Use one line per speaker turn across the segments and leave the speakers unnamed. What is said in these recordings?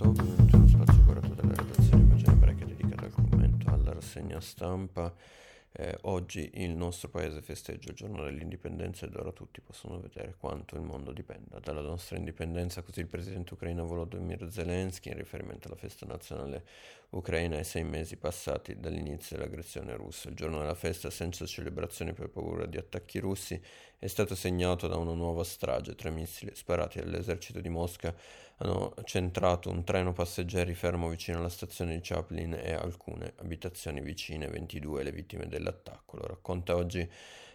Ciao, benvenuti nello spazio curato della redazione Pagina Break dedicato al commento alla rassegna stampa. Eh, oggi il nostro paese festeggia il giorno dell'indipendenza ed ora tutti possono vedere quanto il mondo dipenda dalla nostra indipendenza, così il presidente ucraino Volodymyr Zelensky in riferimento alla festa nazionale ucraina ai sei mesi passati dall'inizio dell'aggressione russa. Il giorno della festa senza celebrazioni per paura di attacchi russi è stato segnato da una nuova strage. Tre missili sparati dall'esercito di Mosca hanno centrato un treno passeggeri fermo vicino alla stazione di Chaplin e alcune abitazioni vicine, 22 le vittime dell'attacco. Lo racconta oggi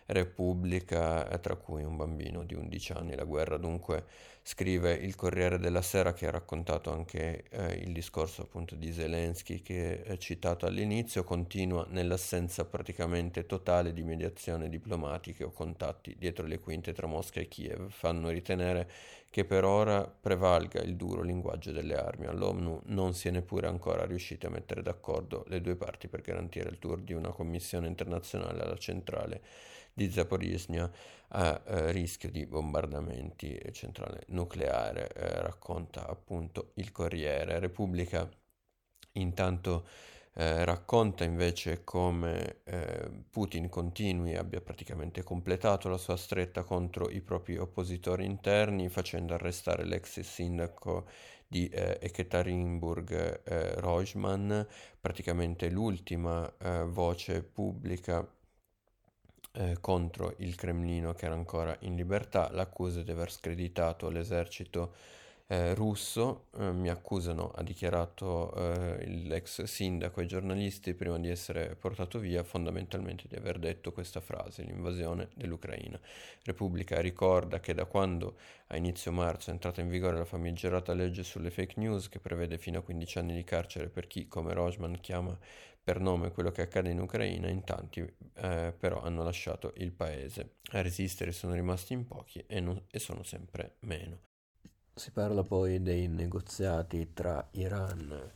Repubblica, tra cui un bambino di 11 anni. La guerra dunque scrive il Corriere della Sera che ha raccontato anche eh, il discorso appunto di Zelensky che è citato all'inizio, continua nell'assenza praticamente totale di mediazione diplomatiche o contatti dietro le quinte tra Mosca e Kiev, fanno ritenere che per ora prevalga il duro linguaggio delle armi. All'ONU non si è neppure ancora riusciti a mettere d'accordo le due parti per garantire il tour di una commissione internazionale alla centrale di Zaporizhia a eh, rischio di bombardamenti centrale nucleare, eh, racconta appunto il Corriere. Repubblica intanto eh, racconta invece come eh, Putin continui e abbia praticamente completato la sua stretta contro i propri oppositori interni, facendo arrestare l'ex sindaco di eh, Ekaterinburg eh, Rojman, praticamente l'ultima eh, voce pubblica eh, contro il Cremlino che era ancora in libertà, l'accusa di aver screditato l'esercito eh, russo, eh, mi accusano, ha dichiarato eh, l'ex sindaco ai giornalisti prima di essere portato via, fondamentalmente di aver detto questa frase, l'invasione dell'Ucraina. Repubblica ricorda che da quando a inizio marzo è entrata in vigore la famigerata legge sulle fake news che prevede fino a 15 anni di carcere per chi, come Rojman, chiama per nome quello che accade in Ucraina, in tanti eh, però hanno lasciato il paese. A resistere sono rimasti in pochi e, non, e sono sempre meno. Si parla poi dei negoziati tra Iran,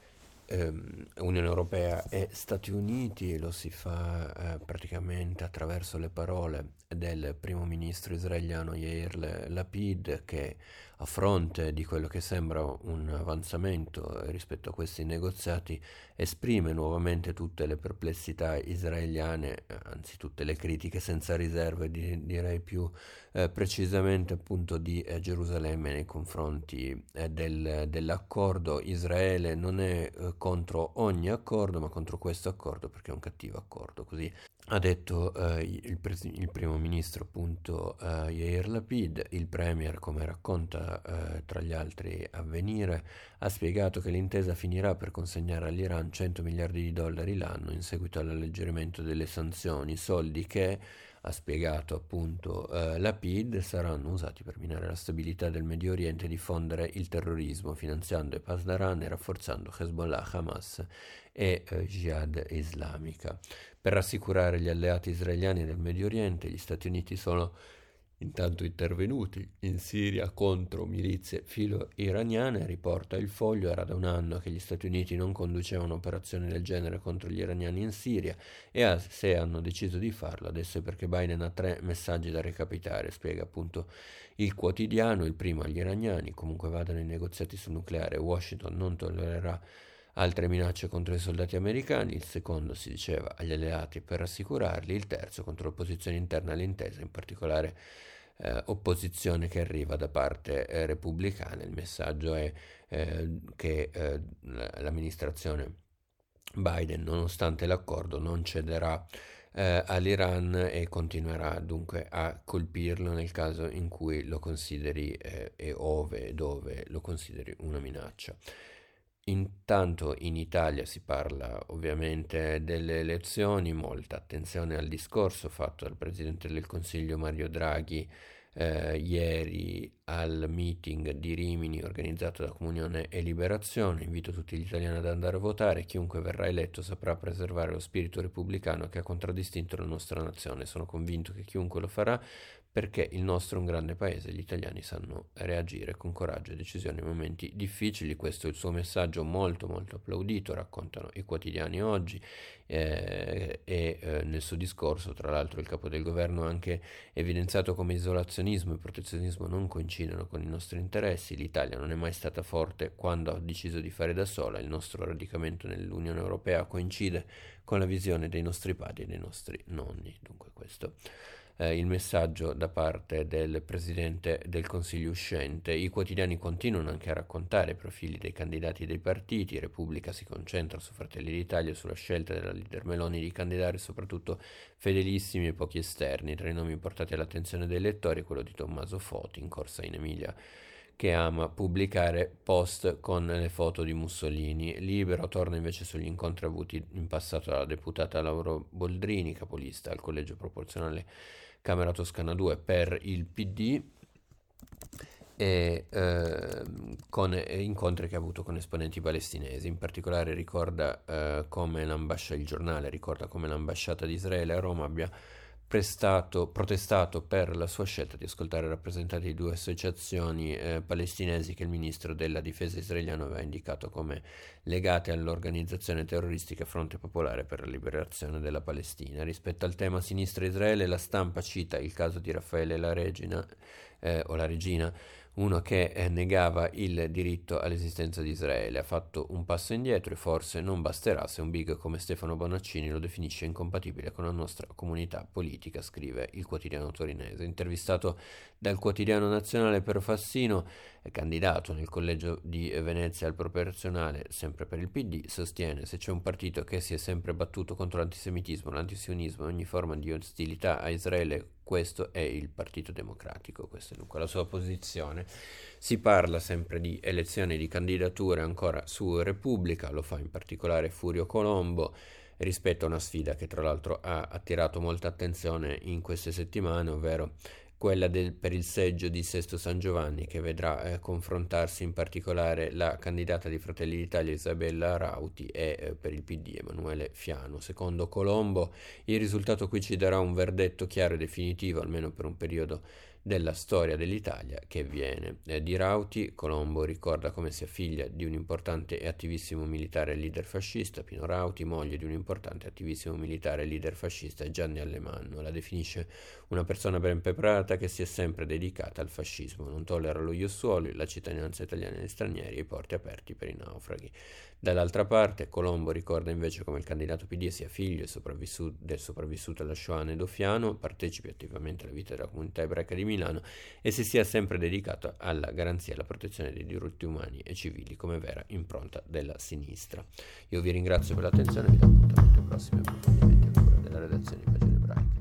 ehm, Unione Europea e Stati Uniti, lo si fa eh, praticamente attraverso le parole del primo ministro israeliano Yair Lapid che a fronte di quello che sembra un avanzamento rispetto a questi negoziati esprime nuovamente tutte le perplessità israeliane, anzi tutte le critiche senza riserve di, direi più eh, precisamente appunto di eh, Gerusalemme nei confronti eh, del, dell'accordo. Israele non è eh, contro ogni accordo ma contro questo accordo perché è un cattivo accordo, così ha detto eh, il, pres- il, primo ministro appunto eh, Yair Lapid, il premier come racconta eh, tra gli altri avvenire, ha spiegato che l'intesa finirà per consegnare all'Iran 100 miliardi di dollari l'anno in seguito all'alleggerimento delle sanzioni, soldi che ha spiegato appunto eh, la PID, saranno usati per minare la stabilità del Medio Oriente e diffondere il terrorismo, finanziando i Pasdaran e rafforzando Hezbollah, Hamas e eh, Jihad islamica. Per rassicurare gli alleati israeliani del Medio Oriente, gli Stati Uniti sono intanto intervenuti in Siria contro milizie filo-iraniane, riporta il foglio, era da un anno che gli Stati Uniti non conducevano operazioni del genere contro gli iraniani in Siria e se hanno deciso di farlo adesso è perché Biden ha tre messaggi da recapitare, spiega appunto il quotidiano, il primo agli iraniani, comunque vadano i negoziati sul nucleare, Washington non tollererà altre minacce contro i soldati americani, il secondo si diceva agli alleati per rassicurarli, il terzo contro l'opposizione interna all'intesa, in particolare eh, opposizione che arriva da parte eh, repubblicana. Il messaggio è eh, che eh, l'amministrazione Biden, nonostante l'accordo, non cederà eh, all'Iran e continuerà dunque a colpirlo nel caso in cui lo consideri eh, e ove e dove lo consideri una minaccia. Intanto in Italia si parla ovviamente delle elezioni, molta attenzione al discorso fatto dal Presidente del Consiglio Mario Draghi eh, ieri al meeting di Rimini organizzato da Comunione e Liberazione. Invito tutti gli italiani ad andare a votare. Chiunque verrà eletto saprà preservare lo spirito repubblicano che ha contraddistinto la nostra nazione. Sono convinto che chiunque lo farà perché il nostro è un grande paese, gli italiani sanno reagire con coraggio e decisione in momenti difficili, questo è il suo messaggio molto molto applaudito, raccontano i quotidiani oggi. Eh, e eh, nel suo discorso tra l'altro il capo del governo ha anche evidenziato come isolazionismo e protezionismo non coincidono con i nostri interessi, l'Italia non è mai stata forte quando ha deciso di fare da sola, il nostro radicamento nell'Unione Europea coincide con la visione dei nostri padri e dei nostri nonni, dunque questo eh, il messaggio da parte del Presidente del Consiglio uscente. I quotidiani continuano anche a raccontare i profili dei candidati dei partiti, Repubblica si concentra su Fratelli d'Italia, sulla scelta della leader Meloni di candidare soprattutto fedelissimi e pochi esterni. Tra i nomi portati all'attenzione dei lettori quello di Tommaso Foti, in corsa in Emilia che ama pubblicare post con le foto di Mussolini. Libero torna invece sugli incontri avuti in passato dalla deputata Lauro Boldrini, capolista al collegio proporzionale Camera Toscana 2 per il PD e eh, con incontri che ha avuto con esponenti palestinesi. In particolare ricorda eh, come l'ambasciata, il giornale ricorda come l'ambasciata di Israele a Roma abbia prestato, protestato per la sua scelta di ascoltare i rappresentanti di due associazioni eh, palestinesi che il ministro della difesa israeliano aveva indicato come legate all'organizzazione terroristica Fronte Popolare per la Liberazione della Palestina. Rispetto al tema sinistra Israele, la stampa cita il caso di Raffaele la Regina, eh, o la Regina, uno che eh, negava il diritto all'esistenza di Israele. Ha fatto un passo indietro e forse non basterà se un big come Stefano Bonaccini lo definisce incompatibile con la nostra comunità politica, scrive il quotidiano torinese. Intervistato dal quotidiano nazionale per Fassino, candidato nel collegio di Venezia al proporzionale, sempre per il PD, sostiene se c'è un partito che si è sempre battuto contro l'antisemitismo, l'antisionismo e ogni forma di ostilità a Israele, questo è il Partito Democratico, questa è dunque la sua posizione. Si parla sempre di elezioni di candidature ancora su Repubblica, lo fa in particolare Furio Colombo rispetto a una sfida che tra l'altro ha attirato molta attenzione in queste settimane, ovvero quella del, per il seggio di Sesto San Giovanni che vedrà eh, confrontarsi in particolare la candidata di Fratelli d'Italia Isabella Rauti e eh, per il PD Emanuele Fiano. Secondo Colombo il risultato qui ci darà un verdetto chiaro e definitivo almeno per un periodo della storia dell'Italia che viene. Eh, di Rauti, Colombo ricorda come sia figlia di un importante e attivissimo militare leader fascista, Pino Rauti, moglie di un importante e attivissimo militare leader fascista, Gianni Allemanno. La definisce una persona ben preparata che si è sempre dedicata al fascismo, non tollera lo iussuoli, la cittadinanza italiana agli stranieri e i porti aperti per i naufraghi. Dall'altra parte, Colombo ricorda invece come il candidato PD sia figlio del sopravvissuto alla Shoah nedofiano, partecipi attivamente alla vita della comunità ebraica di Milano e si sia sempre dedicato alla garanzia e alla protezione dei diritti umani e civili come vera impronta della sinistra. Io vi ringrazio per l'attenzione e vi do appuntamento ai prossimi approfondimenti ancora della redazione di Pagine